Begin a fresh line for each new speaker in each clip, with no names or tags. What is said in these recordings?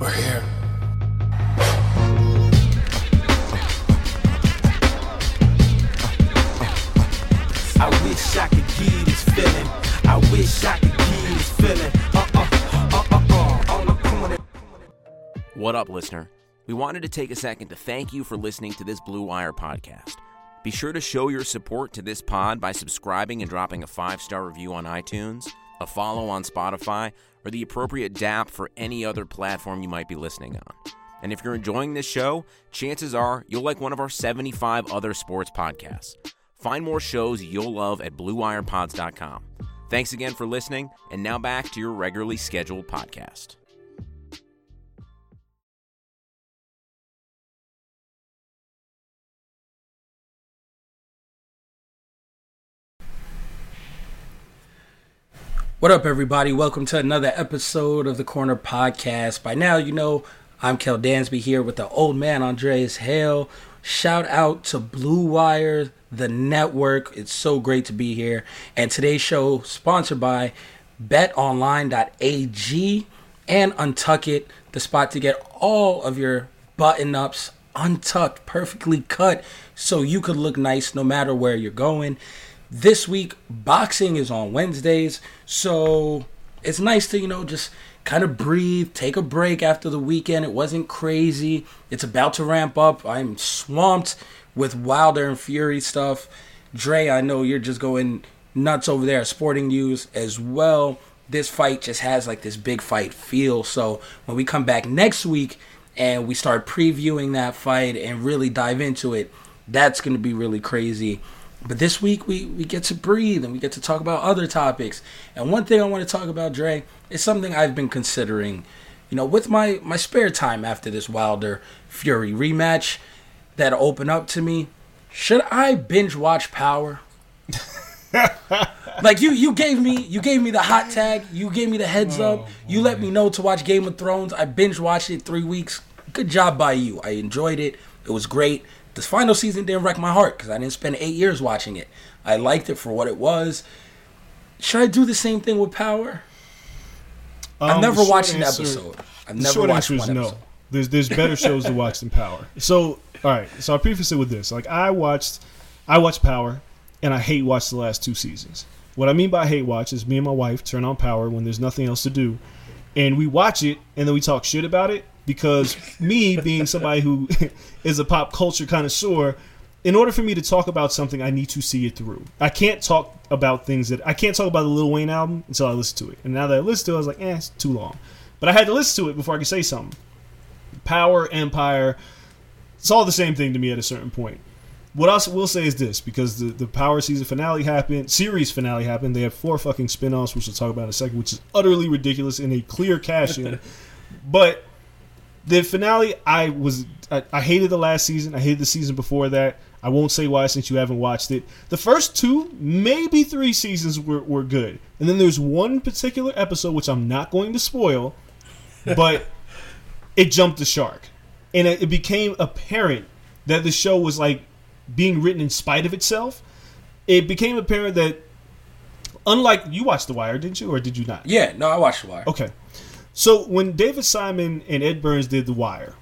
We're here. I wish I could give this feeling. I wish I could give this feeling. Uh uh uh uh uh. On the.
What up, listener? We wanted to take a second to thank you for listening to this Blue Wire podcast. Be sure to show your support to this pod by subscribing and dropping a five star review on iTunes, a follow on Spotify, or the appropriate DAP for any other platform you might be listening on. And if you're enjoying this show, chances are you'll like one of our 75 other sports podcasts. Find more shows you'll love at BlueWirePods.com. Thanks again for listening, and now back to your regularly scheduled podcast.
What up, everybody? Welcome to another episode of the Corner Podcast. By now, you know I'm Kel Dansby here with the old man Andreas Hale. Shout out to Blue Wire, the network. It's so great to be here. And today's show sponsored by BetOnline.ag and Untuck It, the spot to get all of your button ups untucked, perfectly cut, so you could look nice no matter where you're going. This week, boxing is on Wednesdays, so it's nice to, you know, just kind of breathe, take a break after the weekend. It wasn't crazy. It's about to ramp up. I'm swamped with Wilder and Fury stuff. Dre, I know you're just going nuts over there at Sporting News as well. This fight just has like this big fight feel. So when we come back next week and we start previewing that fight and really dive into it, that's going to be really crazy. But this week we, we get to breathe and we get to talk about other topics. And one thing I want to talk about, Dre, is something I've been considering. You know, with my, my spare time after this Wilder Fury rematch that opened up to me, should I binge watch Power? like you you gave me you gave me the hot tag, you gave me the heads
Oh,
up, you let me know to watch Game of Thrones. I binge watched it three weeks. Good job by you. I enjoyed it. It was great. This final season didn't wreck my heart because I didn't spend eight years watching it. I liked it for what it was. Should I do the same thing with Power? I've
Um,
never
the short
watched an
answer-
episode. I've
The
never
short
watched
answer is
one
no.
episode.
There's there's better shows to watch than Power. So all right, so I preface it with this: like I watched, I watched Power, and I hate watched the last two seasons. What I mean by hate watch is me and my wife turn on Power when there's nothing else to do, and we watch it, and then we talk shit about it because me being somebody who is a pop culture connoisseur. In order for me to talk about something, I need to see it through. I can't talk about things that I can't talk about the Lil Wayne album until I listen to it. And now that I listen to it, I was like, eh, it's too long. But I had to listen to it before I could say something. Power, Empire, it's all the same thing to me at a certain point. what else will say is this because the, the Power season finale happened, series finale happened. They have four fucking spin offs, which we'll talk about in a second, which is utterly ridiculous and a clear cash in. but the finale, I was I, I hated the last season. I hated the season before that. I won't say why since you haven't watched it. The first two, maybe three seasons were, were good. And then there's one particular episode, which I'm not going to spoil, but it jumped the shark. And it, it became apparent that the show was like being written in spite of itself. It became apparent that, unlike you watched The Wire, didn't you, or did you not?
Yeah, no, I watched The Wire.
Okay. So when David Simon and Ed Burns did The Wire,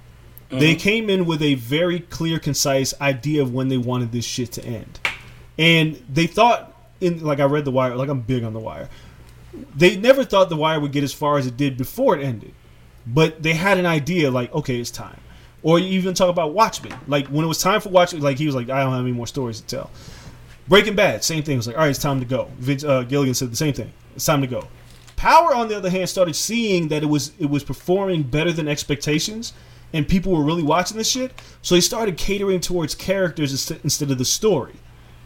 they came in with a very clear, concise idea of when they wanted this shit to end. And they thought in like I read The Wire, like I'm big on The Wire. They never thought The Wire would get as far as it did before it ended. But they had an idea like, okay, it's time. Or you even talk about Watchmen. Like when it was time for Watchmen, like he was like, I don't have any more stories to tell. Breaking Bad, same thing. It was like, all right, it's time to go. Vince uh, Gilligan said the same thing. It's time to go. Power, on the other hand, started seeing that it was it was performing better than expectations, and people were really watching this shit. So they started catering towards characters instead of the story.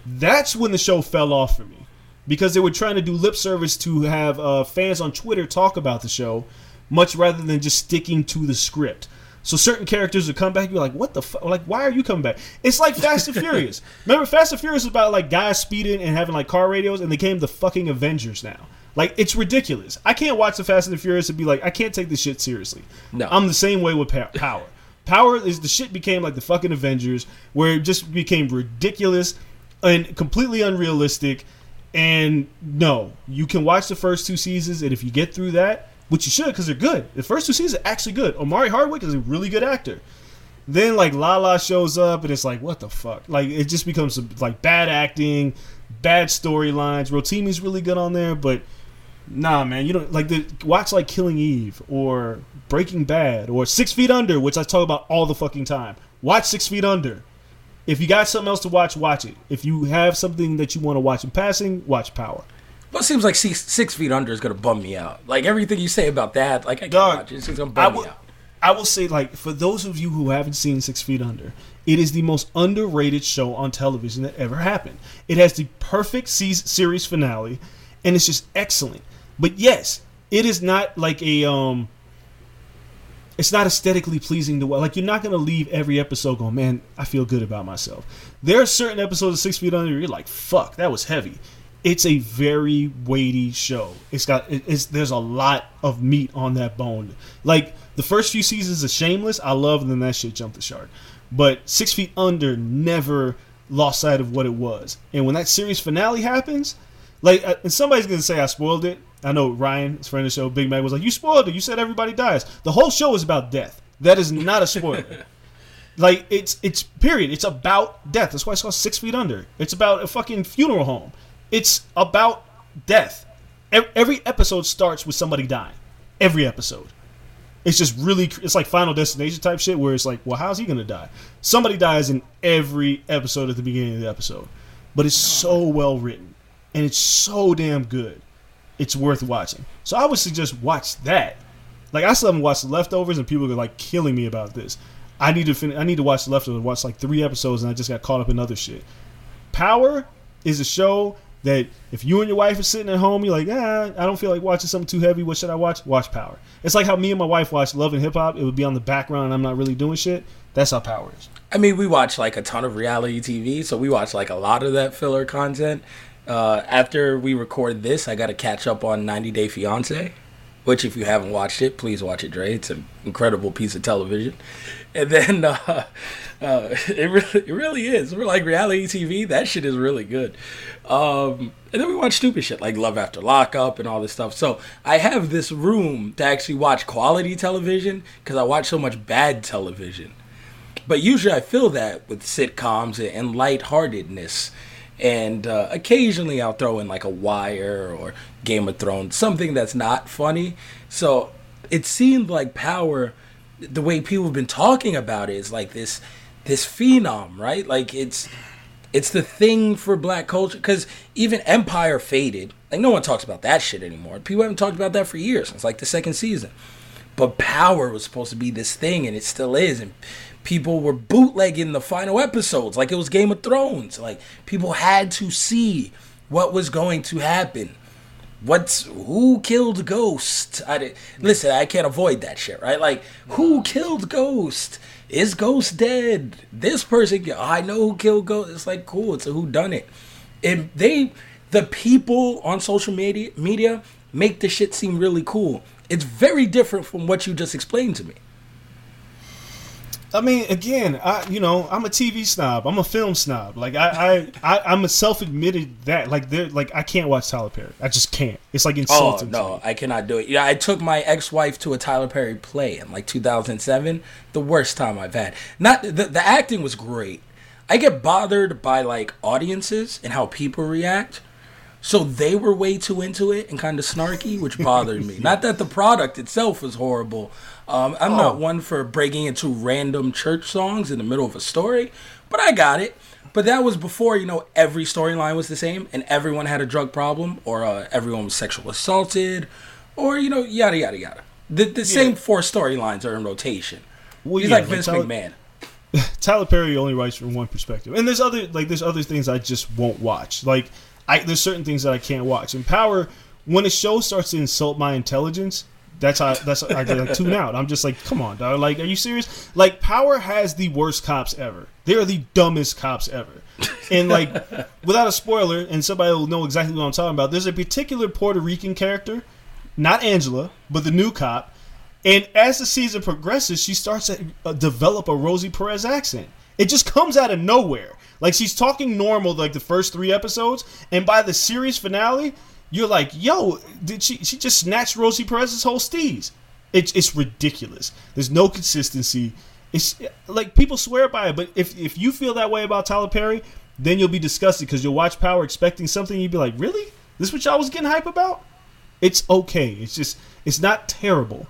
That's when the show fell off for me because they were trying to do lip service to have uh, fans on Twitter talk about the show, much rather than just sticking to the script. So certain characters would come back, You're like, "What the fuck? Like, why are you coming back?" It's like Fast and Furious. Remember, Fast and Furious was about like guys speeding and having like car radios, and they came the fucking Avengers now. Like, it's ridiculous. I can't watch the Fast and the Furious and be like, I can't take this shit seriously.
No.
I'm the same way with Power. Power is the shit became like the fucking Avengers, where it just became ridiculous and completely unrealistic. And no, you can watch the first two seasons, and if you get through that, which you should because they're good. The first two seasons are actually good. Omari Hardwick is a really good actor. Then like Lala shows up, and it's like, what the fuck? Like it just becomes like bad acting, bad storylines. Rotimi's really good on there, but nah, man, you don't like the watch like Killing Eve or Breaking Bad or Six Feet Under, which I talk about all the fucking time. Watch Six Feet Under. If you got something else to watch, watch it. If you have something that you want to watch in passing, watch Power.
Well, it seems like six, six feet under is gonna bum me out. Like everything you say about that, like I can't
Dog,
watch it. It's gonna
I
bum
will,
me out.
I will say, like, for those of you who haven't seen Six Feet Under, it is the most underrated show on television that ever happened. It has the perfect se- series finale, and it's just excellent. But yes, it is not like a um. It's not aesthetically pleasing to watch. Like you're not gonna leave every episode going, man, I feel good about myself. There are certain episodes of Six Feet Under you're like, fuck, that was heavy. It's a very weighty show. It's got it's there's a lot of meat on that bone. Like the first few seasons of Shameless, I love, and then that shit jumped the shark. But Six Feet Under never lost sight of what it was. And when that series finale happens, like, uh, and somebody's gonna say I spoiled it. I know Ryan, his friend of the show, Big Mac, was like, "You spoiled it. You said everybody dies." The whole show is about death. That is not a spoiler. like, it's it's period. It's about death. That's why it's called Six Feet Under. It's about a fucking funeral home. It's about death. Every episode starts with somebody dying. Every episode. It's just really, it's like Final Destination type shit where it's like, well, how's he gonna die? Somebody dies in every episode at the beginning of the episode, but it's oh, so well written and it's so damn good. It's worth watching. So I would suggest watch that. Like I still haven't watched leftovers, and people are like killing me about this. I need to fin- I need to watch leftovers. Watch like three episodes, and I just got caught up in other shit. Power is a show that if you and your wife are sitting at home, you're like, ah, I don't feel like watching something too heavy. What should I watch? Watch Power. It's like how me and my wife watch Love and Hip Hop. It would be on the background, and I'm not really doing shit. That's how Power is.
I mean, we watch like a ton of reality TV, so we watch like a lot of that filler content. Uh, after we record this, I got to catch up on 90 Day Fiance, which if you haven't watched it, please watch it, Dre. It's an incredible piece of television. And then uh, uh, it really, it really is. We're like reality TV. That shit is really good. Um, and then we watch stupid shit like Love After Lockup and all this stuff. So I have this room to actually watch quality television because I watch so much bad television. But usually I fill that with sitcoms and lightheartedness. And uh, occasionally I'll throw in like a Wire or Game of Thrones, something that's not funny. So it seemed like Power, the way people have been talking about it, is like this this phenom, right? Like it's it's the thing for black culture because even Empire faded. Like no one talks about that shit anymore. People haven't talked about that for years. It's like the second season. But Power was supposed to be this thing, and it still is. And people were bootlegging the final episodes like it was Game of Thrones. Like people had to see what was going to happen. What's who killed Ghost? I did, listen. I can't avoid that shit, right? Like who killed Ghost? Is Ghost dead? This person, I know who killed Ghost. It's like cool. It's a who done it. And they, the people on social media, media make the shit seem really cool. It's very different from what you just explained to me.
I mean, again, I you know I'm a TV snob. I'm a film snob. Like I I, I am a self admitted that like they're like I can't watch Tyler Perry. I just can't. It's like
Oh
insulting. to
no. I cannot do it. Yeah, I took my ex-wife to a Tyler Perry play in like 2007. The worst time I've had. Not the the acting was great. I get bothered by like audiences and how people react. So they were way too into it and kind of snarky, which bothered me. Not that the product itself was horrible. Um, I'm
Oh.
not one for breaking into random church songs in the middle of a story, but I got it. But that was before you know every storyline was the same and everyone had a drug problem or uh, everyone was sexual assaulted or you know yada yada yada. The the same four storylines are in rotation.
Well,
He's
yeah,
like Vince
Tyler-
McMahon.
Tyler Perry only writes from one perspective, and there's other like there's other things I just won't watch. Like I there's certain things that I can't watch. And Power, when a show starts to insult my intelligence, that's how that's I like tune out. I'm just like, come on, dog. Like, are you serious? Like, Power has the worst cops ever. They are the dumbest cops ever. And like, without a spoiler, and somebody will know exactly what I'm talking about. There's a particular Puerto Rican character, not Angela, but the new cop. And as the season progresses, she starts to uh, develop a Rosie Perez accent. It just comes out of nowhere. Like she's talking normal like the first three episodes, and by the series finale, you're like, "Yo, did she? She just snatched Rosie Perez's whole steez." It's it's ridiculous. There's no consistency. It's like people swear by it, but if if you feel that way about Tyler Perry, then you'll be disgusted because you'll watch Power expecting something. You'd be like, "Really? This is what y'all was getting hype about?" It's okay. It's just it's not terrible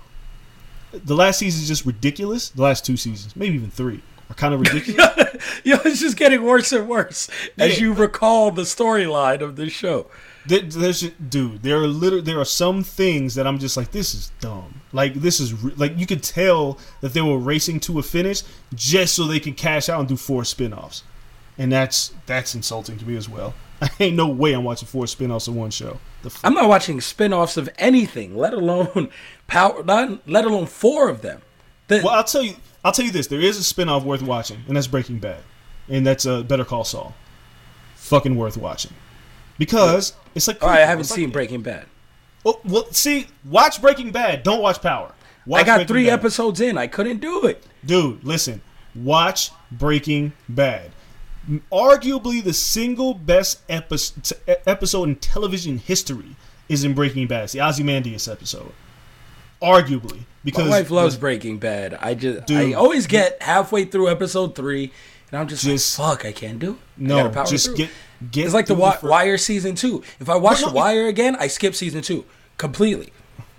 the last season is just ridiculous. The last two seasons, maybe even three, are kind of ridiculous.
It's just getting worse and worse as
Yeah.
you recall the storyline of this show.
there, there's dude, there are liter- there are some things that I'm just like, this is dumb. Like this is like you could tell that they were racing to a finish just so they can cash out and do four spin-offs. and that's that's insulting to me as well. I ain't no way I'm watching four spin-offs of one show. F-
I'm not watching spin-offs of anything, let alone power not let alone four of them. The-
Well, I'll tell you. I'll tell you this: there is a spin-off worth watching, and that's Breaking Bad, and that's uh, Better Call Saul. Fucking worth watching, because it's like.
all right, I haven't
like-
seen Breaking Bad.
Oh, well, see, watch Breaking Bad. Don't watch Power. Watch
I got
Breaking
three
Bad.
episodes in. I couldn't do it.
Dude, listen. Watch Breaking Bad. Arguably the single best episode, episode in television history is in Breaking Bad. It's the Ozymandias episode. Arguably, because
My wife loves Breaking Bad. I just I always get halfway through episode three, and I'm just,
Just-
like, fuck, I can't do it.
No, just
through.
get get.
It's like the Wi- Wire season two. If I watch
No,
the Wire again, I skip season two completely.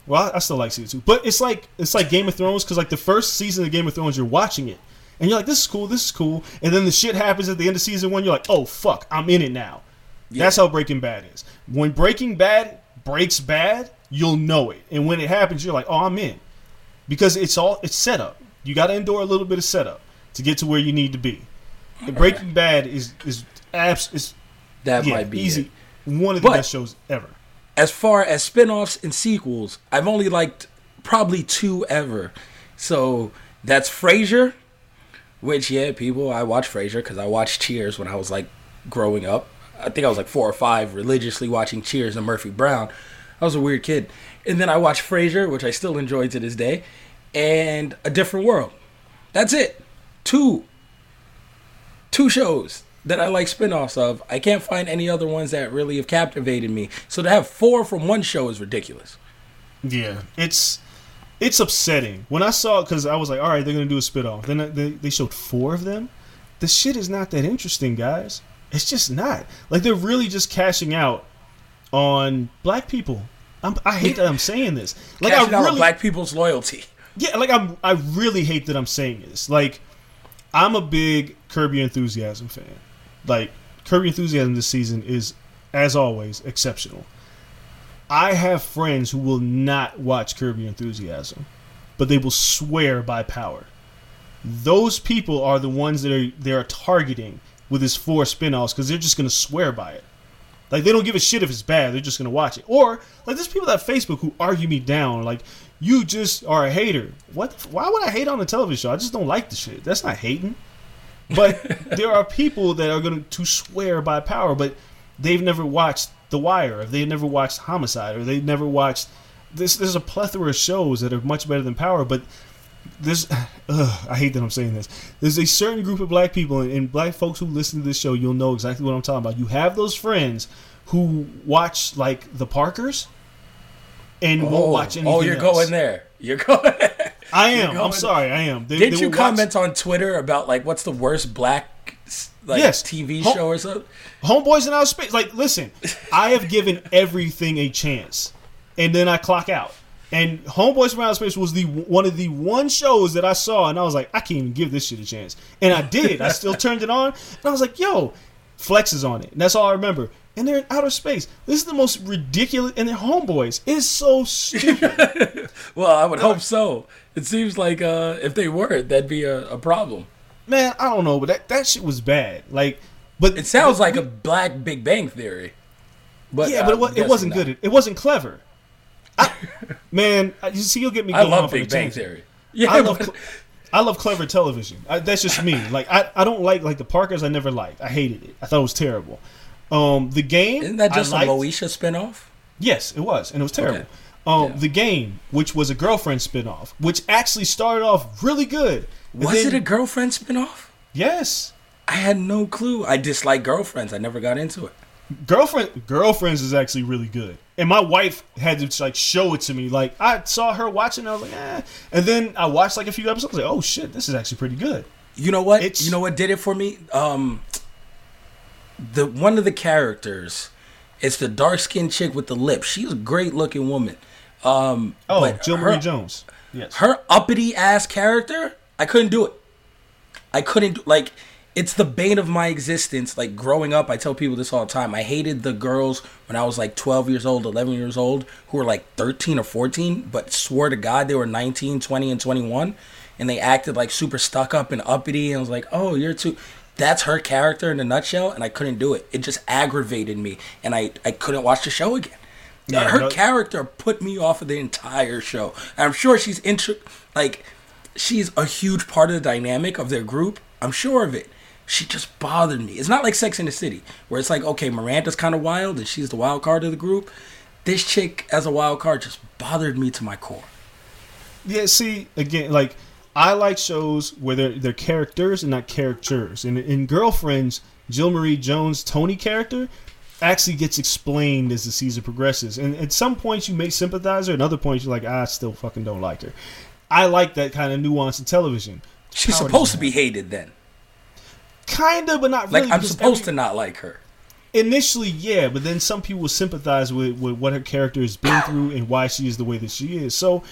Well, I, I still like season two, but it's like it's like Game of Thrones because like the first season of Game of Thrones, you're watching it and you're like, this is cool, this is cool, and then the shit happens at the end of season one. You're like, oh fuck, I'm in it now. That's how Breaking Bad is. When Breaking Bad breaks bad, you'll know it, and when it happens, you're like, oh, I'm in, because it's all it's set up. You got to endure a little bit of setup to get to where you need to be. And Breaking Bad is is abs is
That
yeah,
might be
easy.
it.
One of the
But-
best shows ever.
As far as spin-offs and sequels, I've only liked probably two ever. So that's Frasier, which yeah, people I watched Frasier because I watched Cheers when I was like growing up. I think I was like four or five, religiously watching Cheers and Murphy Brown. I was a weird kid, and then I watched Frasier, which I still enjoy to this day, and A Different World. That's it. Two. Two shows that I like spin-offs of. I can't find any other ones that really have captivated me. So to have four from one show is ridiculous.
Yeah, it's it's upsetting when I saw it because I was like, all right, they're gonna do a spit off. Then they, they showed four of them. The shit is not that interesting, guys. It's just not. Like they're really just cashing out on black people. I'm, I hate that I'm saying this. Like
Cashing
I really,
black people's loyalty.
yeah, like I'm, I really hate that I'm saying this. Like I'm a big Curb Your Enthusiasm fan. Like Curb Your Enthusiasm this season is, as always, exceptional. I have friends who will not watch Curb Your Enthusiasm but they will swear by power. Those people are the ones that are they are targeting with his four spin-offs because they're just gonna swear by it. Like they don't give a shit if it's bad. They're just gonna watch it. Or like there's people that Facebook who argue me down. Like you just are a hater. What? Why would I hate on a television show? I just don't like the shit. That's not hating. But there are people that are going to swear by power, but they've never watched The Wire, or they've never watched Homicide, or they've never watched. This, there's a plethora of shows that are much better than Power, but Ugh, I hate that I'm saying this. There's a certain group of black people and, and black folks who listen to this show. You'll know exactly what I'm talking about. You have those friends who watch like the Parkers and won't oh, watch oh, anything.
oh, you're
else.
going there. You're going.
I am.
going-
I'm sorry. I am. They,
Did
they
you
watch-
comment on Twitter about like what's the worst black like
Yes.
TV
Ho-
show or something?
Homeboys in outer space. Like, listen, I have given everything a chance, and then I clock out. And Homeboys from Outer Space was the one of the one shows that I saw, and I was like, I can't even give this shit a chance. And I did. I still turned it on, and I was like, Yo, Flex is on it, and that's all I remember. And they're in outer space. This is the most ridiculous, and they're homeboys. It is so stupid.
Well, I would hope so. It seems like uh, if they weren't, that'd be a, a problem.
Man, I don't know, but that, that shit was bad. Like, but
It sounds
but
like a Black Big Bang Theory. But
yeah, but it, it wasn't
not.
good. It wasn't clever. I, man, you see, you'll get me.
I
Going
love
off on
Big Bang. Theory. Yeah,
I love, cl- I love clever television. I, that's just me. Like I, I don't like like the Parkers. I never liked. I hated it. I thought it was terrible. Um, the game.
isn't that just
I
a
liked-
Moesha spinoff?
Yes, it was, and it was terrible.
Okay.
Um,
Yeah.
the game, which was a girlfriend spinoff, which actually started off really good.
Was
then-
it a girlfriend spinoff?
yes?
I had no clue. I dislike girlfriends. I never got into it.
Girlfriend, girlfriends is actually really good, and my wife had to like show it to me. Like I saw her watching, I was like, eh. And then I watched like a few episodes. Like, oh shit, this is actually pretty good.
You know what?
It's-
you know what did it for me? Um, the one of the characters, it's the dark skinned chick with the lips. She's a great looking woman. Um,
Oh, Jill
her,
Marie Jones. Yes.
her uppity ass character, I couldn't do it. I couldn't do, like. It's the bane of my existence. Like growing up, I tell people this all the time. I hated the girls when I was like 12 years old, 11 years old, who were like 13 or 14, but swore to God they were 19, 20, and 21. And they acted like super stuck up and uppity. And I was like, oh, you're too. That's her character in a nutshell. And I couldn't do it. It just aggravated me. And I, I couldn't watch the show again.
Yeah,
her
no-
character put me off of the entire show. And I'm sure she's intro like she's a huge part of the dynamic of their group. I'm sure of it. She just bothered me. It's not like Sex in the City, where it's like, okay, Miranda's kind of wild and she's the wild card of the group. This chick as a wild card just bothered me to my core.
Yeah, see, again, like I like shows where they're they're characters and not characters. And in Girlfriends, Jill Marie Jones' Toni character actually gets explained as the season progresses. And at some points you may sympathize her, and other points you're like, I still fucking don't like her. I like that kind of nuance in television.
She's supposed to be hated then.
Kinda, but not
Like
really.
I'm supposed
every-
to not like her.
Initially, yeah, but then some people will sympathize with, with what her character has been through and why she is the way that she is. So,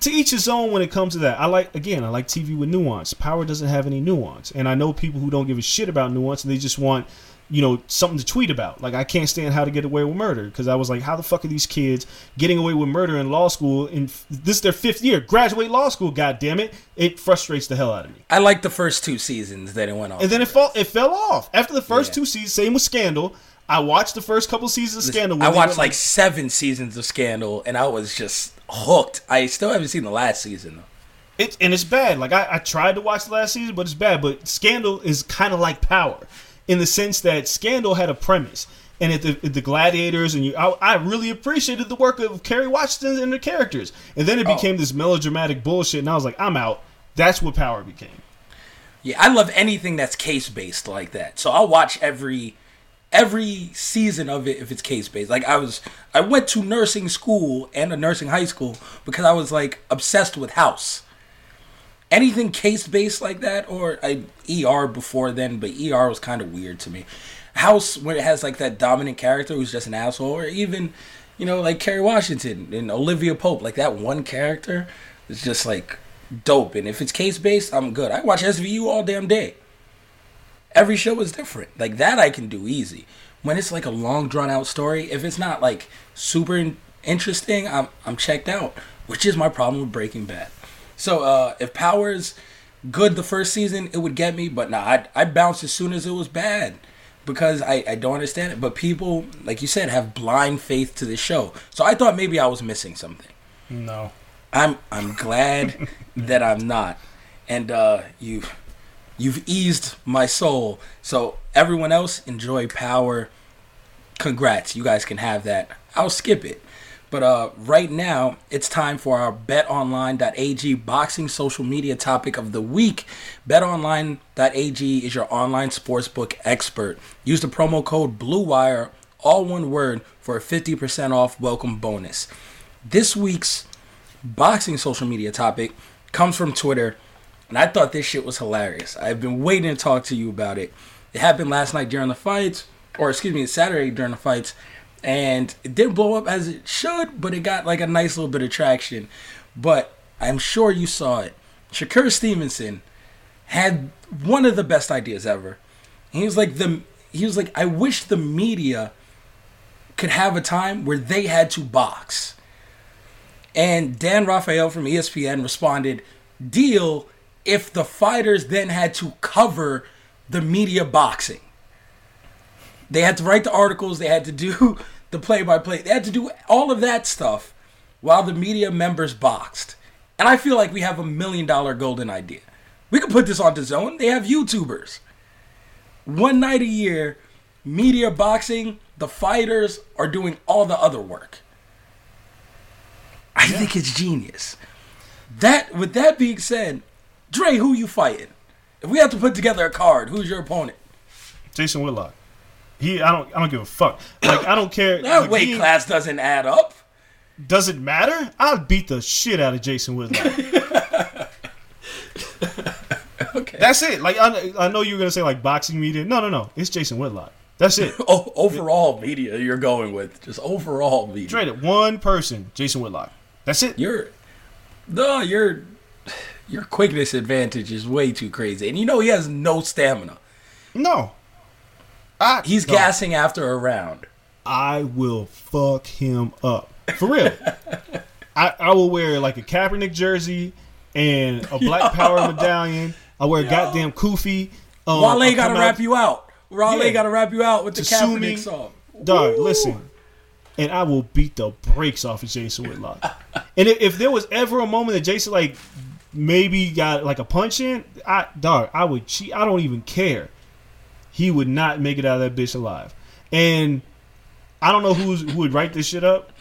to each his own when it comes to that. I like again, I like TV with nuance. Power doesn't have any nuance, and I know people who don't give a shit about nuance and they just want, you know, something to tweet about. Like I can't stand How to Get Away with Murder because I was like, how the fuck are these kids getting away with murder in law school? In this is their fifth year, graduate law school. God damn it! It frustrates the hell out of me.
I like the first two seasons that it went on.
And then it fell it fell off after the first
Yeah.
two seasons. Same with Scandal. I watched the first couple seasons of Scandal.
I watched
went,
like seven seasons of Scandal, and I was just hooked. I still haven't seen the last season though.
it, and it's bad. Like I, I tried to watch the last season, but it's bad. But Scandal is kind of like Power, in the sense that Scandal had a premise, and at the, at the Gladiators, and you, I, I really appreciated the work of Kerry Washington and the characters, and then it
Oh.
became this melodramatic bullshit, and I was like, I'm out. That's what Power became.
Yeah, I love anything that's case based like that. So I'll watch every every season of it if it's case based. Like I was I went to nursing school and a nursing high school because I was like obsessed with House. Anything case based like that or I ER before then, but ER was kind of weird to me. House when it has like that dominant character who's just an asshole or even you know like Kerry Washington and Olivia Pope like that one character is just like dope and if it's case based I'm good. I watch SVU all damn day every show is different. Like that I can do easy. When it's like a long drawn out story, if it's not like super interesting, I'm I'm checked out, which is my problem with Breaking Bad. So uh, if Power's good the first season, it would get me. But nah, I'd, I'd bounce as soon as it was bad because I, I don't understand it. But people, like you said, have blind faith to the show. So I thought maybe I was missing something.
No.
I'm I'm glad that I'm not. And uh, you you've eased my soul. So everyone else enjoy Power. Congrats, you guys can have that. I'll skip it. But uh, right now, it's time for our betonline.ag boxing social media topic of the week. BetOnline.ag is your online sportsbook expert. Use the promo code BLUEWIRE, all one word, for a 50% off welcome bonus. This week's boxing social media topic comes from Twitter, and I thought this shit was hilarious. I've been waiting to talk to you about it. It happened last night during the fights, or excuse me, Saturday during the fights, and it didn't blow up as it should, but it got like a nice little bit of traction. But I'm sure you saw it. Shakur Stevenson had one of the best ideas ever. He was like the he was like I wish the media could have a time where they had to box. And Dan Rafael from ESPN responded, "Deal if the fighters then had to cover the media boxing. They had to write the articles, they had to do the play-by-play. They had to do all of that stuff while the media members boxed. And I feel like we have a million dollar golden idea. We could put this on the zone. They have YouTubers. One night a year, media boxing, the fighters are doing all the other work. I think it's genius. That with that being said, Dre, who you fighting? If we have to put together a card, who's your opponent?
Jason Whitlock. He, I don't, I don't give a fuck. Like, I don't care.
That
Like,
weight
he-
class doesn't add up.
Does it matter? I'll beat the shit out of Jason Whitlock.
Okay.
That's it. Like, I, I know you were gonna say like boxing media. No, no, no. It's Jason Whitlock. That's it.
overall media you're going with. Just overall media.
Traded one person, Jason Whitlock. That's it.
You're no, your your quickness advantage is way too crazy. And you know he has no stamina.
No. I,
He's
no.
gassing after a round.
I will fuck him up. For real. I, I will wear like a Kaepernick jersey and a Black Power medallion. I wear a goddamn kufi. Um,
Wale gotta
come
wrap you out. Wale
Yeah.
gotta wrap you out with the
To sue
Kaepernick song.
Dog, listen. And I will beat the brakes off of Jason Whitlock. and if, if there was ever a moment that Jason like maybe got like a punch in, I dog, I would cheat. I don't even care. He would not make it out of that bitch alive. And I don't know who's who would write this shit up.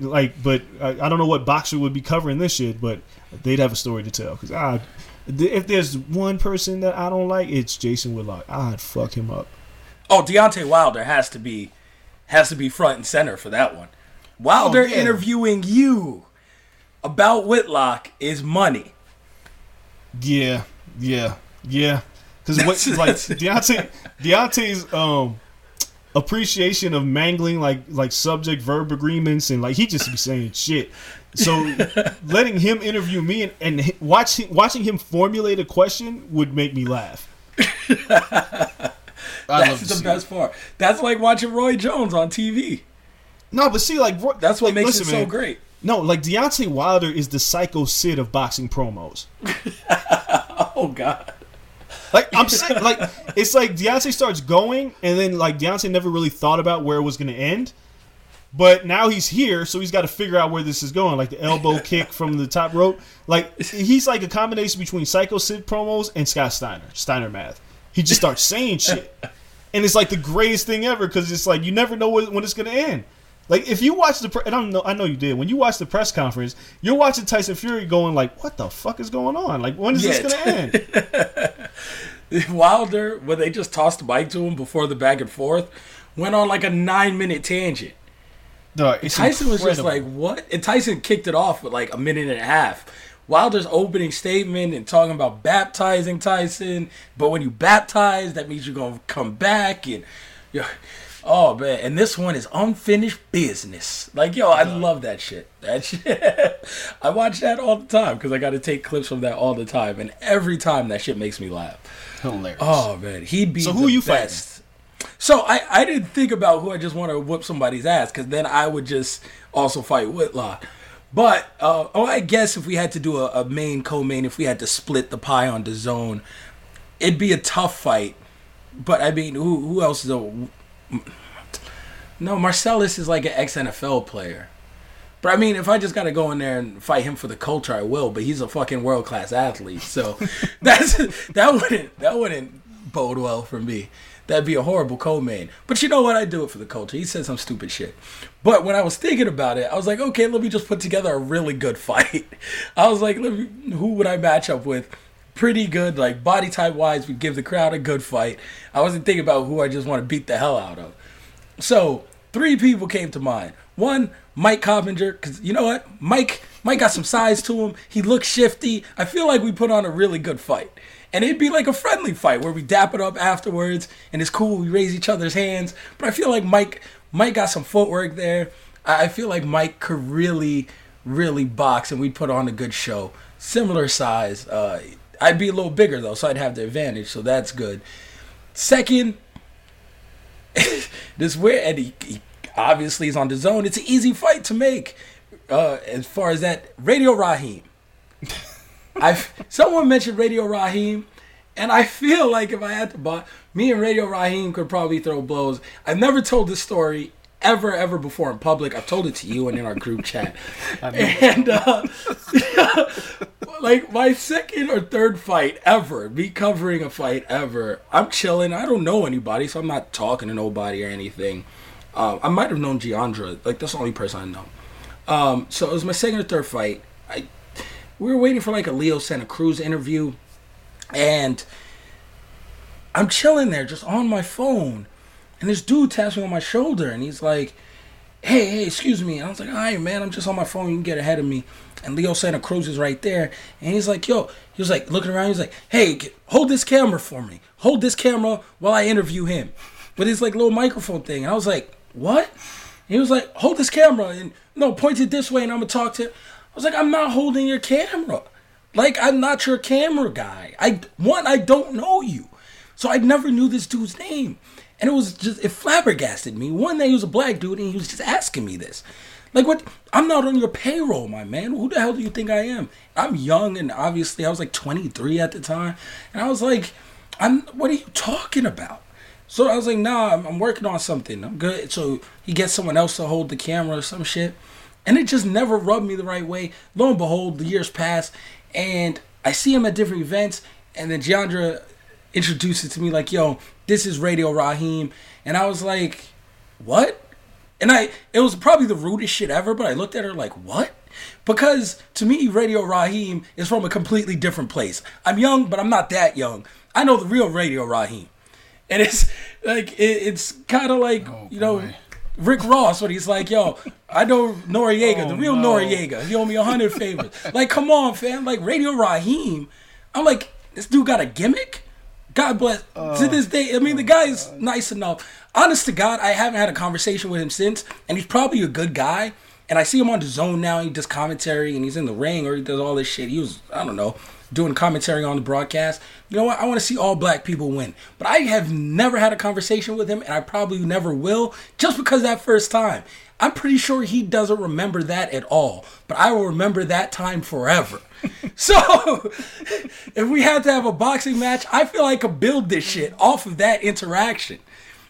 Like, but I, I don't know what boxer would be covering this shit, but they'd have a story to tell. Because I, if there's one person that I don't like, it's Jason Whitlock. I'd fuck him up.
Oh, Deontay Wilder has to be has to be front and center for that one. Wilder
Oh, yeah.
interviewing you about Whitlock is money.
Yeah, yeah, yeah. Because what like Deontay Deontay's um appreciation of mangling like like subject verb agreements and like he just be saying shit. So letting him interview me and, and hi- watching watching him formulate a question would make me laugh.
That's the best part. That's like watching Roy Jones on TV.
No, but see, like Ro-
That's what
like,
makes
listen,
it so
man.
great.
No, like Deontay Wilder is the psycho Sid of boxing promos.
Oh God.
Like I'm saying, like it's like Deontay starts going, and then like Deontay never really thought about where it was going to end. But now he's here, so he's got to figure out where this is going. Like the elbow kick from the top rope. Like he's like a combination between Psycho Sid promos and Scott Steiner, Steiner math. He just starts saying shit, and it's like the greatest thing ever because it's like you never know when, when it's going to end. Like if you watch the, pre- and I know, I know you did. When you watch the press conference, you're watching Tyson Fury going like, "What the fuck is going on? Like when is this going to end?"
Wilder, when they just tossed the mic to him before the back and forth, went on like a nine minute tangent.
It's
Tyson was just like, "What?" And Tyson kicked it off with like a minute and a half. Wilder's opening statement and talking about baptizing Tyson, but when you baptize, that means you're gonna come back and, yo, oh man! And this one is unfinished business. Like, yo, I love that shit. That shit, I watch that all the time because I got to take clips from that all the time, and every time that shit makes me laugh.
hilarious.
Oh man, he'd be
So
the
who you fighting?
So I, I didn't think about who I just want to whoop somebody's ass because then I would just also fight Whitlock. But uh, oh, I guess if we had to do a, a main co-main, if we had to split the pie on the zone, it'd be a tough fight. But I mean, who who else is a no? Marcellus is like an ex NFL player. But I mean, if I just got to go in there and fight him for the culture, I will. But he's a fucking world class athlete, so that's that wouldn't that wouldn't bode well for me. That'd be a horrible co-main. But you know what? I do it for the culture. He said some stupid shit. But when I was thinking about it, I was like, okay, let me just put together a really good fight. I was like, me, who would I match up with? Pretty good, like body type wise, would give the crowd a good fight. I wasn't thinking about who I just want to beat the hell out of. So three people came to mind. One, Mike Coppinger, because you know what? Mike Mike got some size to him. He looks shifty. I feel like we put on a really good fight. And it'd be like a friendly fight where we dap it up afterwards and it's cool. We raise each other's hands. But I feel like Mike Mike got some footwork there. I feel like Mike could really, really box and we'd put on a good show. Similar size. Uh, I'd be a little bigger though, so I'd have the advantage. So that's good. Second, this weird and he, he obviously is on the zone. It's an easy fight to make. Uh, as far as that, Radio Raheem. I someone mentioned Radio Raheem, and I feel like if I had to buy, me and Radio Raheem could probably throw blows. I've never told this story ever, ever before in public. I've told it to you and in our group chat, and uh, like my second or third fight ever, me covering a fight ever. I'm chilling. I don't know anybody, so I'm not talking to nobody or anything. Um, I might have known Giandra. Like that's the only person I know. Um, so it was my second or third fight. I we were waiting for like a Leo Santa Cruz interview, and I'm chilling there just on my phone, and this dude taps me on my shoulder, and he's like, "Hey, hey, excuse me." And I was like, all right, man, I'm just on my phone. You can get ahead of me." And Leo Santa Cruz is right there, and he's like, "Yo," he was like looking around. He's like, "Hey, hold this camera for me. Hold this camera while I interview him." With his like little microphone thing, and I was like, "What?" He was like, "Hold this camera and no, point it this way, and I'm gonna talk to." I was like, "I'm not holding your camera. Like, I'm not your camera guy. I one, I don't know you, so I never knew this dude's name, and it was just it flabbergasted me. One day he was a black dude, and he was just asking me this. Like what? I'm not on your payroll, my man. Who the hell do you think I am? I'm young, and obviously I was like 23 at the time, and I was like, "I'm. What are you talking about?" So I was like, nah, I'm, I'm working on something. I'm good. So he gets someone else to hold the camera or some shit. And it just never rubbed me the right way. Lo and behold, the years pass and I see him at different events. And then Giandra introduces it to me like, yo, this is Radio Raheem. And I was like, what? And I, it was probably the rudest shit ever, but I looked at her like, what? Because to me, Radio Raheem is from a completely different place. I'm young, but I'm not that young. I know the real Radio Raheem and it's like it, it's kind of like oh, you know
boy.
Rick Ross when he's like, "Yo, I know Noriega, the
Oh,
real
no.
Noriega. He owe me a hundred favors." like, come on, fam. Like Radio Raheem, I'm like, this dude got a gimmick. God bless. to this day, I mean, the guy's nice enough. Honest to God, I haven't had a conversation with him since, and he's probably a good guy. And I see him on the zone now. He does commentary, and he's in the ring, or he does all this shit. He was, I don't know, doing commentary on the broadcast. You know what? I want to see all black people win. But I have never had a conversation with him, and I probably never will, just because that first time. I'm pretty sure he doesn't remember that at all, but I will remember that time forever. so, if we had to have a boxing match, I feel like I could build this shit off of that interaction.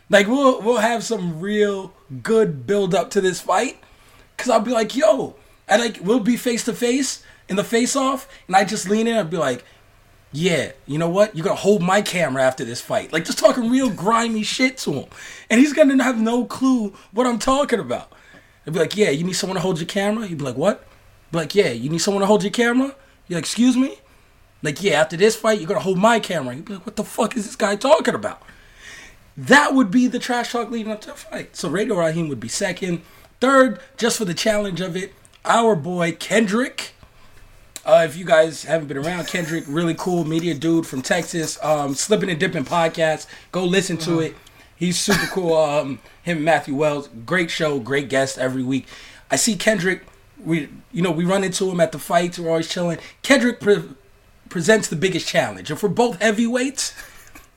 Like we'll we'll have some real good build up to this fight, cause I'll be like, yo, I like we'll be face to face in the face off, and I just lean in, I'd be like, yeah, you know what? You're gonna hold my camera after this fight. Like just talking real grimy shit to him. And he's gonna have no clue what I'm talking about. I'd be like, yeah, you need someone to hold your camera? He'd be like, what? Be like, yeah, you need someone to hold your camera? You're like, excuse me? Like, yeah, after this fight, you're gonna hold my camera. He'd be like, what the fuck is this guy talking about? That would be the trash talk leading up to a fight. So Radio Raheem would be second. Third, just for the challenge of it, our boy Kendrick. Uh, if you guys haven't been around, Kendrick, really cool media dude from Texas. Um, Slipping and Dipping podcast. Go listen to it. He's super cool. Um, him and Matthew Wells, great show, great guest every week. I see Kendrick. We, you know, we run into him at the fights. We're always chilling. Kendrick pre- presents the biggest challenge. If we're both heavyweights,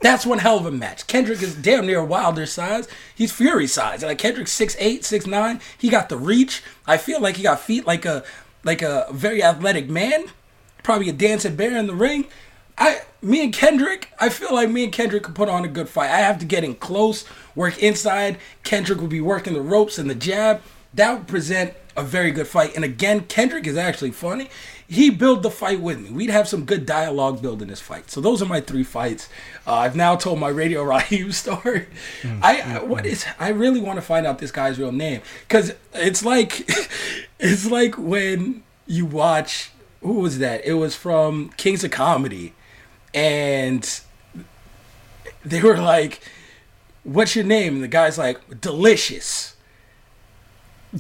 that's one hell of a match. Kendrick is damn near Wilder size. He's Fury size. Like Kendrick's 6'8", 6'9". He got the reach. I feel like he got feet like a like a very athletic man, probably a dancing bear in the ring. I, me and Kendrick, I feel like me and Kendrick could put on a good fight. I have to get in close, work inside. Kendrick would be working the ropes and the jab. That would present a very good fight. And again, Kendrick is actually funny. He built the fight with me. We'd have some good dialogue building this fight. So those are my three fights. Uh, I've now told my Radio Raheem story. I, I what is? I really want to find out this guy's real name because it's like, it's like when you watch. Who was that? It was from Kings of Comedy and they were like, "What's your name?" And the guy's like, "Delicious."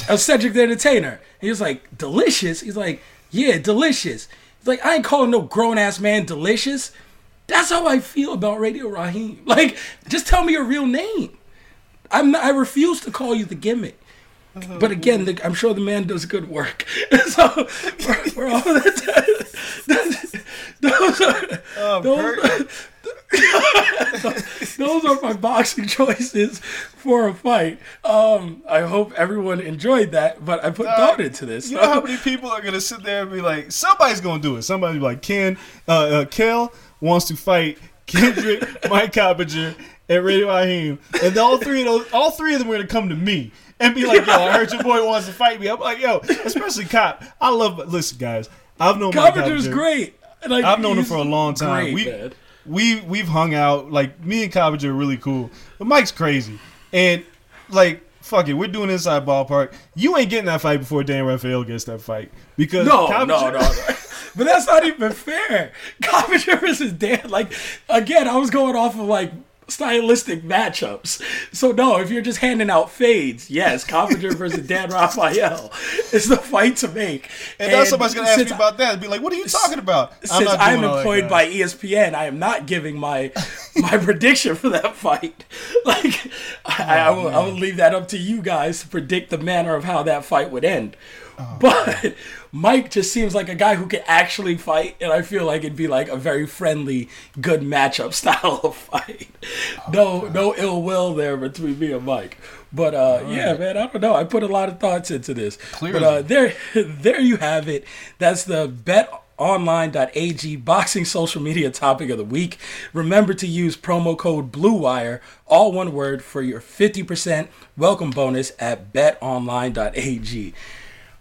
A Cedric the Entertainer. He was like, "Delicious." He's like, "Yeah, delicious." He's like, "I ain't calling no grown ass man delicious." That's how I feel about Radio Raheem. Like, just tell me your real name. I'm not, I refuse to call you the gimmick. But again, the, I'm sure the man does good work. so all that, that, those are
Oh,
those, those are my boxing choices for a fight. Um, I hope everyone enjoyed that, but I put thought into this.
You know how many people are gonna sit there and be like, somebody's gonna do it. Somebody like, Ken, uh, uh Kel wants to fight Kendrick, Mike Coppinger, and Radio Raheem, and all three of those, all three of them are gonna come to me and be like, Yo, I heard your boy wants to fight me. I'm like, Yo, especially Cop. I love. Listen, guys, I've known
Coppinger's
Coppinger.
great. Like,
I've known him for a long time.
great,
we
man.
we we've hung out. Like me and Coppinger are really cool. But Mike's crazy. And like fuck it, we're doing inside ballpark. You ain't getting that fight before Dan Rafael gets that fight. Because
No, no, no, no. But that's not even fair. Coppinger versus Dan. Like again, I was going off of like stylistic matchups. So no, if you're just handing out fades, yes, Coppinger versus Dan Rafael is the fight to make.
And now somebody's gonna ask me about that and be like, "What are you talking about?"
Since
not
I'm,
all that,
employed by ESPN, I am not giving my my prediction for that fight. Like, I, I, oh, will, I will leave that up to you guys to predict the manner of how that fight would end. Oh, but Mike just seems like a guy who can actually fight, and I feel like it'd be like a very friendly, good matchup style of fight. no, no ill will there between me and Mike. But uh, yeah, man, I don't know. I put a lot of thoughts into this.
Clearly.
But uh, there, there you have it. That's the bet online.ag boxing social media topic of the week. Remember to use promo code BLUEWIRE, all one word, for your 50% welcome bonus at betonline.ag.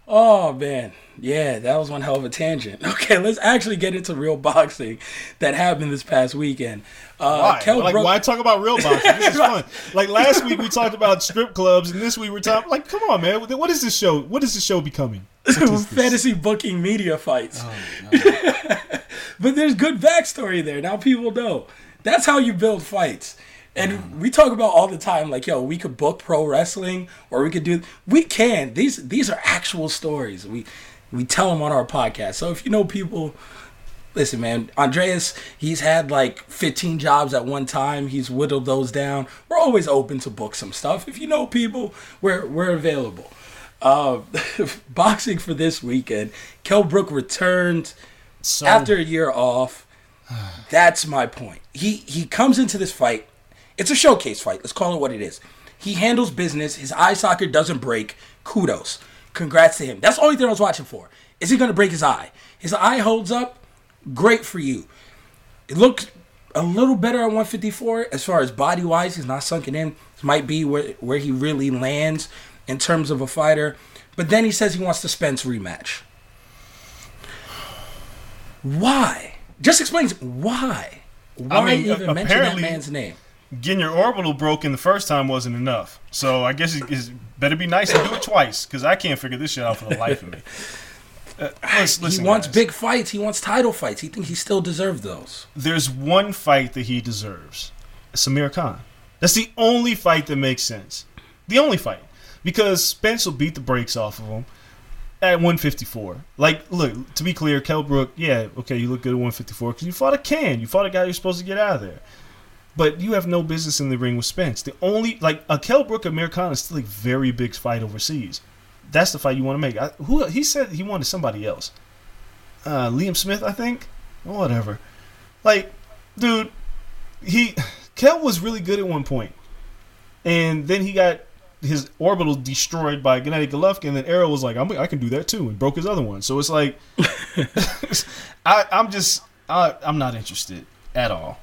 Oh man, yeah, that was one hell of a tangent. Okay, let's actually get into real boxing that happened this past weekend. Uh,
Why?
Kell
like,
Brook-
why talk about real boxing? This is fun. Like last week we talked about strip clubs, and this week we're talking. Like, come on, man. What is this show? What is this show becoming? What is this?
fantasy booking media fights. but there's good backstory there. Now people know. That's how you build fights. And we talk about all the time, like, yo, we could book pro wrestling, or we could do. We can. These these are actual stories. We we tell them on our podcast. So if you know people, listen, man. Andreas, he's had like 15 jobs at one time. He's whittled those down. We're always open to book some stuff. If you know people, we're we're available. Uh, boxing for this weekend. Kell Brook returned
So,
after a year off. That's my point. He he comes into this fight. It's a showcase fight. Let's call it what it is. He handles business. His eye socket doesn't break. Kudos. Congrats to him. That's the only thing I was watching for. Is he going to break his eye? His eye holds up. Great for you. It looked a little better at 154 as far as body wise. He's not sunken in. This might be where where he really lands in terms of a fighter. But then he says he wants the Spence rematch. Why? Just explain why. Why
mean,
even mention that man's name?
Getting your orbital broken the first time wasn't enough. So I guess it, it better be nice and do it twice because I can't figure this shit out for the life of me. Uh, listen, listen,
he wants
guys.
big fights. He wants title fights. He thinks he still deserves those.
There's one fight that he deserves. Amir Khan. That's the only fight that makes sense. The only fight. Because Spence will beat the brakes off of him at 154. Like, look, to be clear, Kell Brook, yeah, okay, you look good at 154 because you fought a can. You fought a guy you're supposed to get out of there. But you have no business in the ring with Spence. The only, like, a Kell Brook Amir Khan is still a very big fight overseas. That's the fight you want to make. I, who He said he wanted somebody else. Uh, Liam Smith, I think? Whatever. Like, dude, he Kel was really good at one point, and then he got his orbital destroyed by Gennady Golovkin, and then Errol was like, I'm, I can do that too, and broke his other one. So it's like, I, I'm just, I, I'm not interested at all.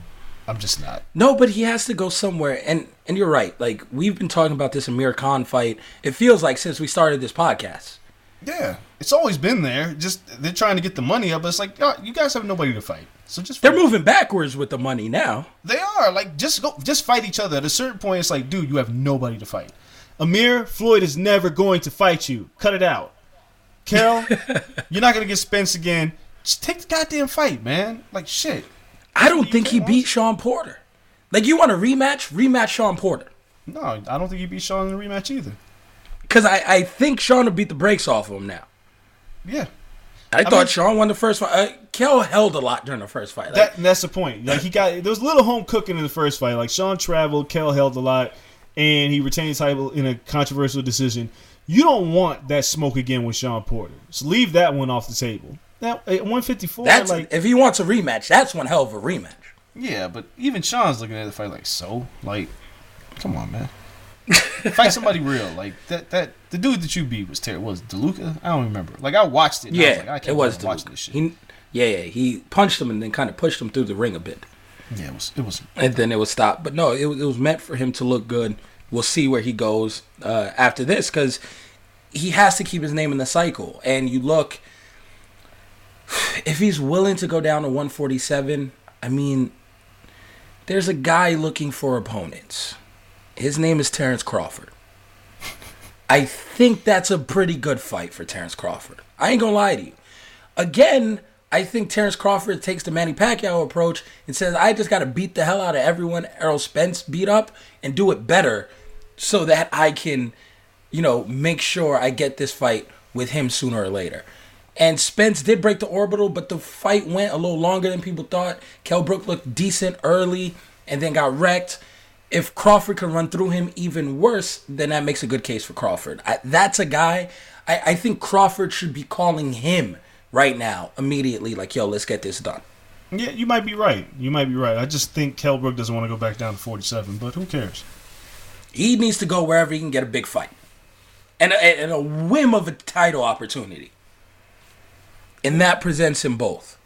I'm just not.
No, but he has to go somewhere. And and you're right. Like we've been talking about this Amir Khan fight. It feels like since we started this podcast.
Yeah, it's always been there. Just they're trying to get the money up. But it's like "Oh, you guys have nobody to fight, so just
They're
fight."
moving backwards with the money now.
They are like just go, just fight each other. At a certain point, it's like, dude, you have nobody to fight. Amir Floyd is never going to fight you. Cut it out. Carol, you're not gonna get Spence again. Just take the goddamn fight, man. Like shit.
I don't think he beat Sean Porter. Like you want a rematch? Rematch Sean Porter.
No, I don't think he beat Sean in the rematch either.
Because I, I think Sean will beat the brakes off of him now.
Yeah.
I, thought
mean-
Sean won the first fight. Uh, Kel held a lot during the first fight. Like,
That that's the point. Like he got there was a little home cooking in the first fight. Like Sean traveled, Kel held a lot, and he retained title in a controversial decision. You don't want that smoke again with Sean Porter. So leave that one off the table. Now at 154,
that's
like
if he wants a rematch. That's one hell of a rematch.
yeah, but even Sean's looking at the fight like so. Like, come on, man. Fight somebody real. Like that. That the dude that you beat was terrible. Was Deluca? I don't remember. Like I watched it. And I
Yeah,
was like, I can't
it was
believe I'm watching
Deluca.
this shit.
He, yeah, yeah, he punched him and then kind of pushed him through the ring a bit,
yeah, it was. It was.
and then it was stopped. But no, it, was- it was meant for him to look good. We'll see where he goes uh, after this because he has to keep his name in the cycle. And you look, if he's willing to go down to 147, I mean, there's a guy looking for opponents. His name is Terrence Crawford. I think that's a pretty good fight for Terrence Crawford. I ain't gonna lie to you. Again, I think Terrence Crawford takes the Manny Pacquiao approach and says, I just gotta beat the hell out of everyone Errol Spence beat up and do it better so that I can, you know, make sure I get this fight with him sooner or later. And Spence did break the orbital, but the fight went a little longer than people thought. Kell Brook looked decent early and then got wrecked. If Crawford can run through him even worse, then that makes a good case for Crawford. I, that's a guy. I, I think Crawford should be calling him right now, immediately, like, yo, let's get this done.
Yeah, you might be right. You might be right. I just think Kell Brook doesn't want to go back down to 47, but who cares?
He needs to go wherever he can get a big fight and a, and a whim of a title opportunity. And that presents him both.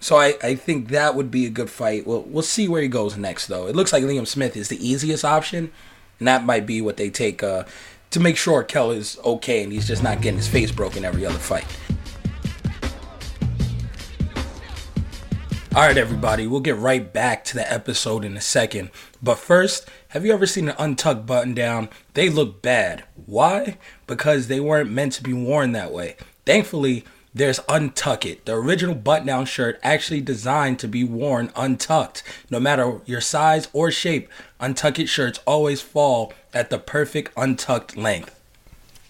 So I, I think that would be a good fight. We'll, we'll see where he goes next, though. It looks like Liam Smith is the easiest option, and that might be what they take uh, to make sure Kell is okay and he's just not getting his face broken every other fight. All right, everybody, we'll get right back to the episode in a second. But first, have you ever seen an untucked button down? They look bad. Why? Because they weren't meant to be worn that way. Thankfully, there's Untuck It, the original button down shirt actually designed to be worn untucked. No matter your size or shape, Untuck It shirts always fall at the perfect untucked length.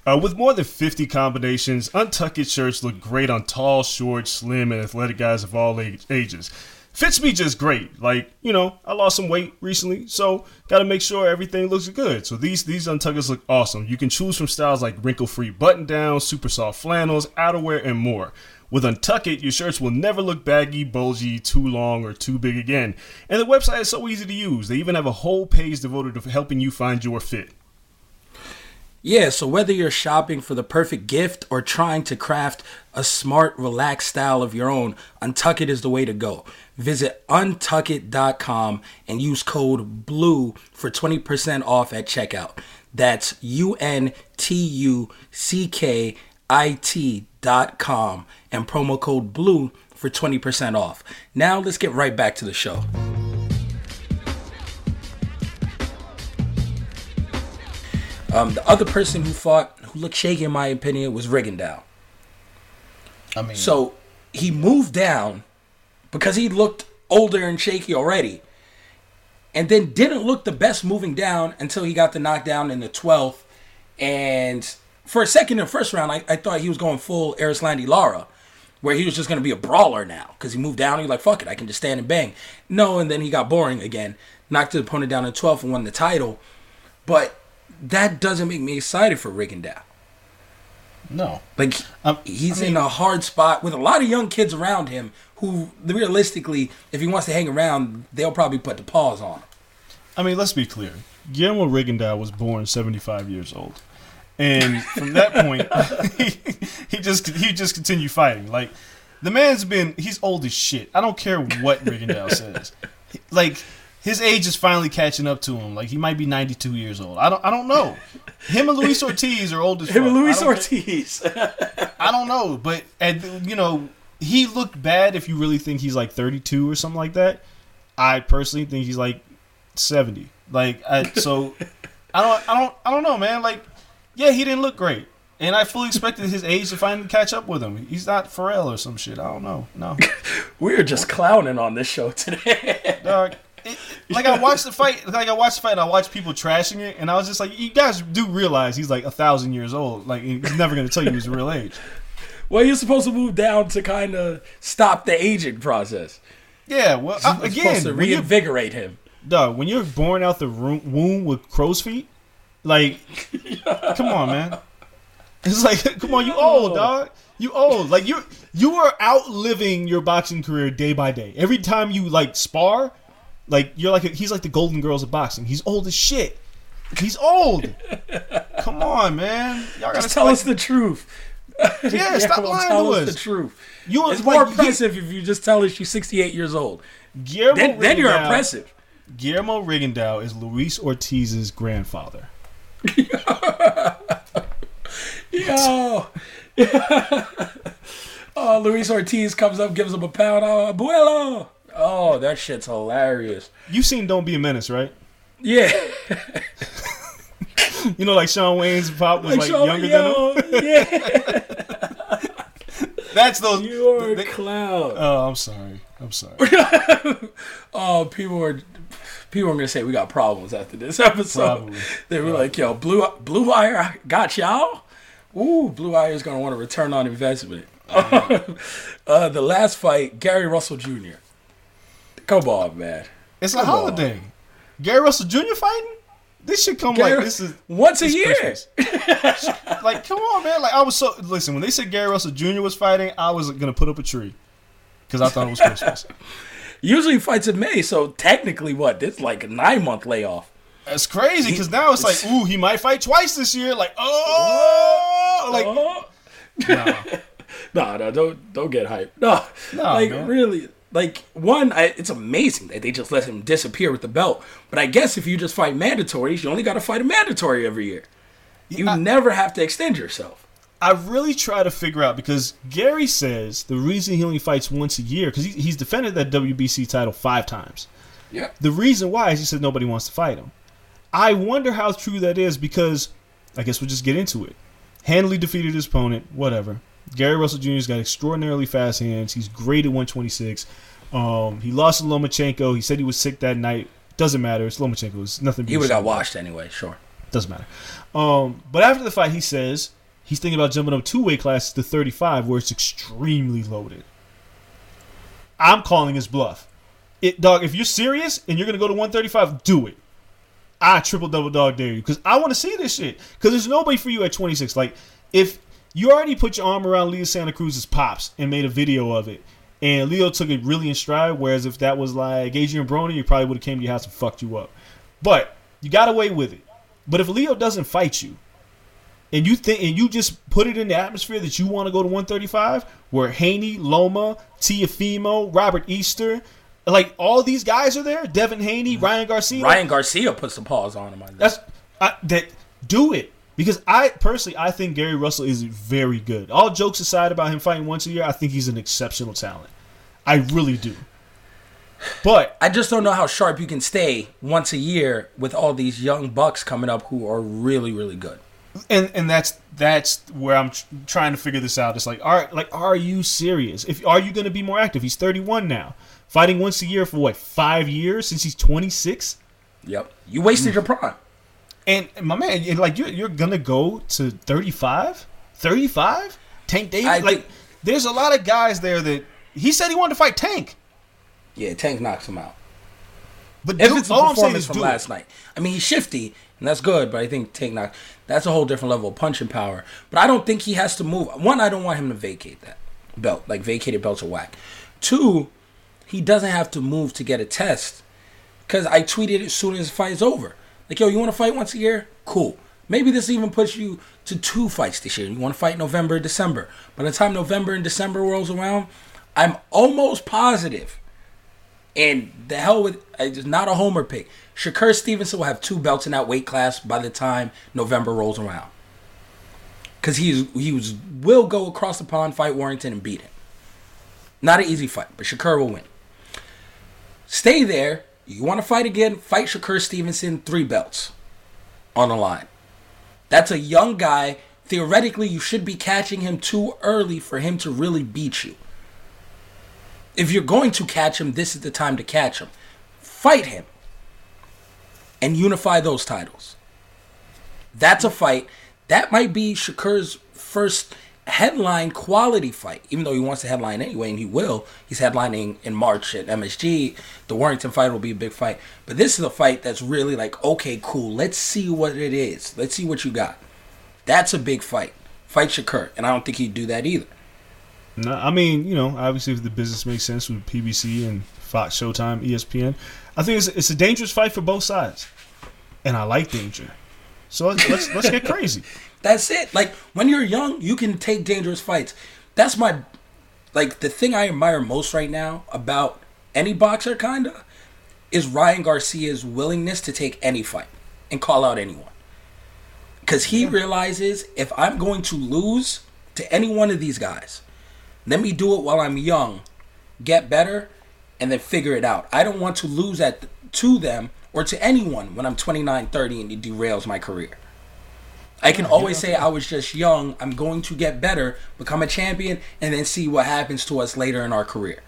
Uh, with more than 50 combinations, untucked shirts look great on tall, short, slim, and athletic guys of all age- ages. Fits me just great. Like, you know, I lost some weight recently, so gotta make sure everything looks good. So these these untuckers look awesome. You can choose from styles like wrinkle-free button-downs, super soft flannels, outerwear, and more. With Untuck It, your shirts will never look baggy, bulgy, too long, or too big again. And the website is so easy to use. They even have a whole page devoted to helping you find your fit.
Yeah, so whether you're shopping for the perfect gift or trying to craft a smart, relaxed style of your own, Untuck is the way to go. Visit untuckit.com and use code BLUE for 20% off at checkout. That's U N T U C K I T dot com and promo code BLUE for 20% off. Now let's get right back to the show. Um, the other person who fought, who looked shaky in my opinion, was Rigondeaux.
I mean,
So he moved down because he looked older and shaky already. And then didn't look the best moving down until he got the knockdown in the 12th. And for a second in the first round, I, I thought he was going full Erislandy Lara, where he was just going to be a brawler now because he moved down. He was like, fuck it, I can just stand and bang. No, and then he got boring again. Knocked the opponent down in 12th and won the title. But that doesn't make me excited for Rigondeaux.
no.
Like
Um,
he's
I mean-
in a hard spot with a lot of young kids around him who realistically, if he wants to hang around, they'll probably put the pause on him.
I mean, let's be clear. Guillermo Rigondeaux was born 75 years old, and from that point, he, he just he just continued fighting. Like the man's been he's old as shit. I don't care what Rigondeaux says. Like his age is finally catching up to him. Like he might be 92 years old. I don't I don't know. Him and Luis Ortiz are old as
Him
fuck.
and Luis
I
Ortiz.
I don't know, but and you know he looked bad. If you really think he's like 32 or something like that, I personally think he's like 70. Like I, so, I don't, I don't, I don't know, man. Like, yeah, he didn't look great, and I fully expected his age to finally catch up with him. He's not Pharrell or some shit. I don't know. No,
We're just clowning on this show today.
dog. Like I watched the fight, like I watched the fight, and I watched people trashing it, and I was just like, you guys do realize he's like a thousand years old. Like he's never gonna tell you his real age.
well, you're supposed to move down to kind of stop the aging process.
Yeah, well, uh,
You're
again,
supposed to reinvigorate him.
dog, when you're born out the room, womb with crow's feet, like, come on, man. It's like, come on, you old, dog. You old. Like you, you are outliving your boxing career day by day. Every time you like spar, like you're like he's like the Golden Girls of boxing. He's old as shit. He's old. Come on, man. Y'all gotta
Just tell
like,
us the truth.
Yeah, stop
well,
lying
tell
to
us
us.
the truth.
You
It's
like,
more
he-
impressive if you just tell us you're 68 years old.
Guillermo
Then, then you're impressive.
Guillermo Rigondeaux is Luis Ortiz's grandfather.
Yo. oh, Luis Ortiz comes up, gives him a pound. Oh, abuelo. Oh, that shit's hilarious.
You seen Don't Be a Menace, right?
Yeah.
You know, like Sean Wayne's pop was like,
Sean-
younger
yo,
than him.
Yeah.
That's those.
You're a clown.
oh, I'm sorry. I'm sorry.
Oh, people are people are gonna say we got problems after this episode.
Probably.
They were like, "Yo, Blue Blue Wire got y'all." Ooh, Blue Wire is gonna want a return on investment. uh, the last fight, Gary Russell Jr. Come on, man.
It's a
Come
holiday. Gary Russell Jr. fighting? This should come
Gary,
like this is
once a year.
Like, come on, man. Like, I was so listen when they said Gary Russell Jr. was fighting, I was gonna put up a tree because I thought it was Christmas.
Usually he fights in May, so technically, what? This like a nine month layoff.
That's crazy because now it's like, ooh, he might fight twice this year. Like, oh, like,
Oh.
nah.
No, no, don't don't get hyped. No,
Nah,
like
man.
really, like one, I, it's amazing that they just let him disappear with the belt. But I guess if you just fight mandatories, you only got to fight a mandatory every year. You
I-
never have to extend yourself.
I really try to figure out because Gary says the reason he only fights once a year because he, he's defended that WBC title five times.
Yeah.
The reason why is he said nobody wants to fight him. I wonder how true that is because I guess we'll just get into it. Handily defeated his opponent, whatever. Gary Russell Jr.'s got extraordinarily fast hands. He's great at 126. Um, he lost to Lomachenko. He said he was sick that night. Doesn't matter. It's Lomachenko. It's nothing.
He would have got washed anyway. Sure.
Doesn't matter. Um, but after the fight, he says he's thinking about jumping up two weight classes to 35, where it's extremely loaded. I'm calling his bluff. It, dog, if you're serious and you're gonna go to 135, do it. I triple double dog dare you because I want to see this shit. Because there's nobody for you at 26. Like, if you already put your arm around Leo Santa Cruz's pops and made a video of it, and Leo took it really in stride, whereas if that was like Adrien Broner, he probably would have came to your house and fucked you up. But you got away with it. But if Leo doesn't fight you, and you think and you just put it in the atmosphere that you want to go to 135, where Haney, Loma, Teofimo, Robert Easter, like all these guys are there, Devin Haney, Ryan Garcia.
Ryan Garcia puts some paws on him.
That's I, that. Do it because I personally I think Gary Russell is very good. All jokes aside about him fighting once a year, I think he's an exceptional talent. I really do. But
I just don't know how sharp you can stay once a year with all these young bucks coming up who are really, really good.
and and that's that's where I'm tr- trying to figure this out. It's like, are like, are you serious? If are you going to be more active? He's 31 now, fighting once a year for what five years since he's 26.
Yep. You wasted your prime.
And my man, like you're you're gonna go to 35, 35. Tank Davis,
I
like
think-
there's a lot of guys there that he said he wanted to fight Tank,
Yeah, Tank knocks him out.
but
If
do-
it's a
all I'm saying
performance
is
from
do
last
it.
night. I mean, he's shifty, and that's good, but I think Tank knock that's a whole different level of punching power. But I don't think he has to move. One, I don't want him to vacate that belt. Like vacated belts are whack. Two, he doesn't have to move to get a test. Because I tweeted it as soon as the fight is over. Like, yo, you want to fight once a year? Cool. Maybe this even puts you to two fights this year. You want to fight November, December. By the time November and December rolls around, I'm almost positive. And the hell with it's not a homer pick. Shakur Stevenson will have two belts in that weight class by the time November rolls around. Cause he's he was will go across the pond, fight Warrington, and beat him. Not an easy fight, but Shakur will win. Stay there. You want to fight again? Fight Shakur Stevenson, three belts on the line. That's a young guy. Theoretically, you should be catching him too early for him to really beat you. If you're going to catch him, this is the time to catch him. Fight him and unify those titles. That's a fight. That might be Shakur's first headline quality fight, even though he wants to headline anyway, and he will. He's headlining in March at MSG. The Warrington fight will be a big fight. But this is a fight that's really like, okay, cool. Let's see what it is. Let's see what you got. That's a big fight. Fight Shakur. And I don't think he'd do that either.
No, I mean, you know, obviously if the business makes sense with PBC and Fox, Showtime, ESPN, I think it's, it's a dangerous fight for both sides, and I like danger. So let's let's, get crazy.
That's it. Like when you're young, you can take dangerous fights. That's my like the thing I admire most right now about any boxer kinda is Ryan Garcia's willingness to take any fight and call out anyone. Cuz he realizes if I'm going to lose to any one of these guys, let me do it while I'm young, get better and then figure it out. I don't want to lose at to them or to anyone when I'm 29, 30 and it derails my career. I can always say I was just young. I'm going to get better, become a champion, and then see what happens to us later in our career.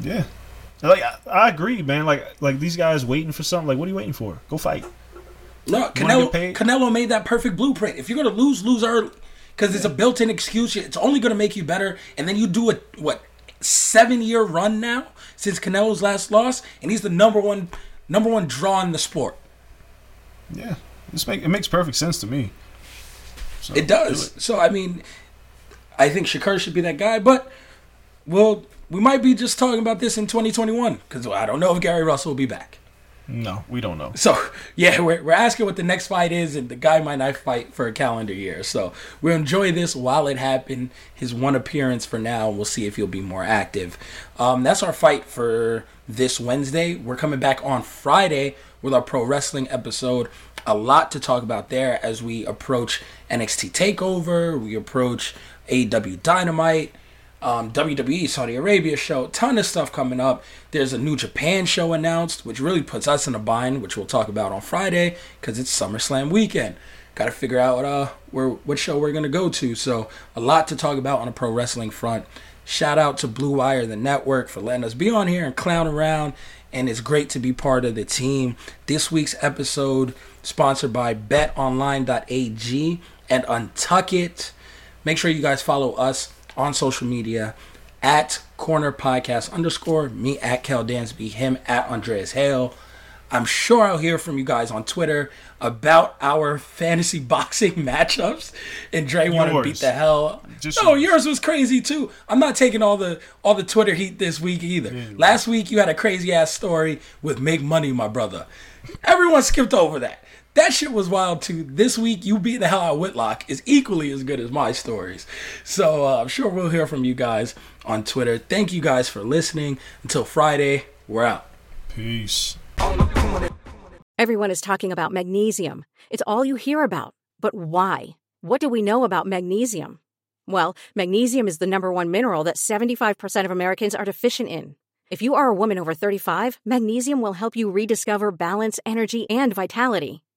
Yeah, like I, I agree, man. Like like these guys waiting for something. Like what are you waiting for? Go fight.
No, Canelo. Canelo made that perfect blueprint. If you're gonna lose, lose early, because it's a built-in excuse. It's only gonna make you better, and then you do a what seven-year run now since Canelo's last loss, and he's the number one number one draw in the sport.
Yeah, this make it makes perfect sense to me. So,
It does.
do
So I mean, I think Shakur should be that guy, but well, we might be just talking about this in 2021 because I don't know if Gary Russell will be back.
No, we don't know.
So yeah, we're, we're asking what the next fight is, and the guy might not fight for a calendar year. So we'll enjoy this while it happened. His one appearance for now. We'll see if he'll be more active. Um, that's our fight for this Wednesday. We're coming back on Friday with our pro wrestling episode. A lot to talk about there as we approach NXT Takeover. We approach AEW Dynamite um, WWE Saudi Arabia show, ton of stuff coming up. There's a New Japan show announced, which really puts us in a bind, which we'll talk about on Friday because it's SummerSlam weekend. Got to figure out uh, where what show we're gonna go to. So a lot to talk about on a pro wrestling front. Shout out to Blue Wire, the network, for letting us be on here and clown around. And it's great to be part of the team. This week's episode sponsored by BetOnline.ag and Untuck It. Make sure you guys follow us on social media at corner podcast underscore me at Kel Dansby, him at Andreas Hale. I'm sure I'll hear from you guys on Twitter about our fantasy boxing matchups. And Dre want to beat the hell.
Just
no,
yours.
yours was crazy too. I'm not taking all the all the Twitter heat this week either. Last week you had a crazy ass story with Make Money, my brother. Everyone skipped over that. That shit was wild too. This week, you beat the hell out of Whitlock is equally as good as my stories. So uh, I'm sure we'll hear from you guys on Twitter. Thank you guys for listening. Until Friday, we're out.
Peace.
Everyone is talking about magnesium. It's all you hear about. But why? What do we know about magnesium? Well, magnesium is the number one mineral that 75% of Americans are deficient in. If you are a woman over 35, magnesium will help you rediscover balance, energy, and vitality.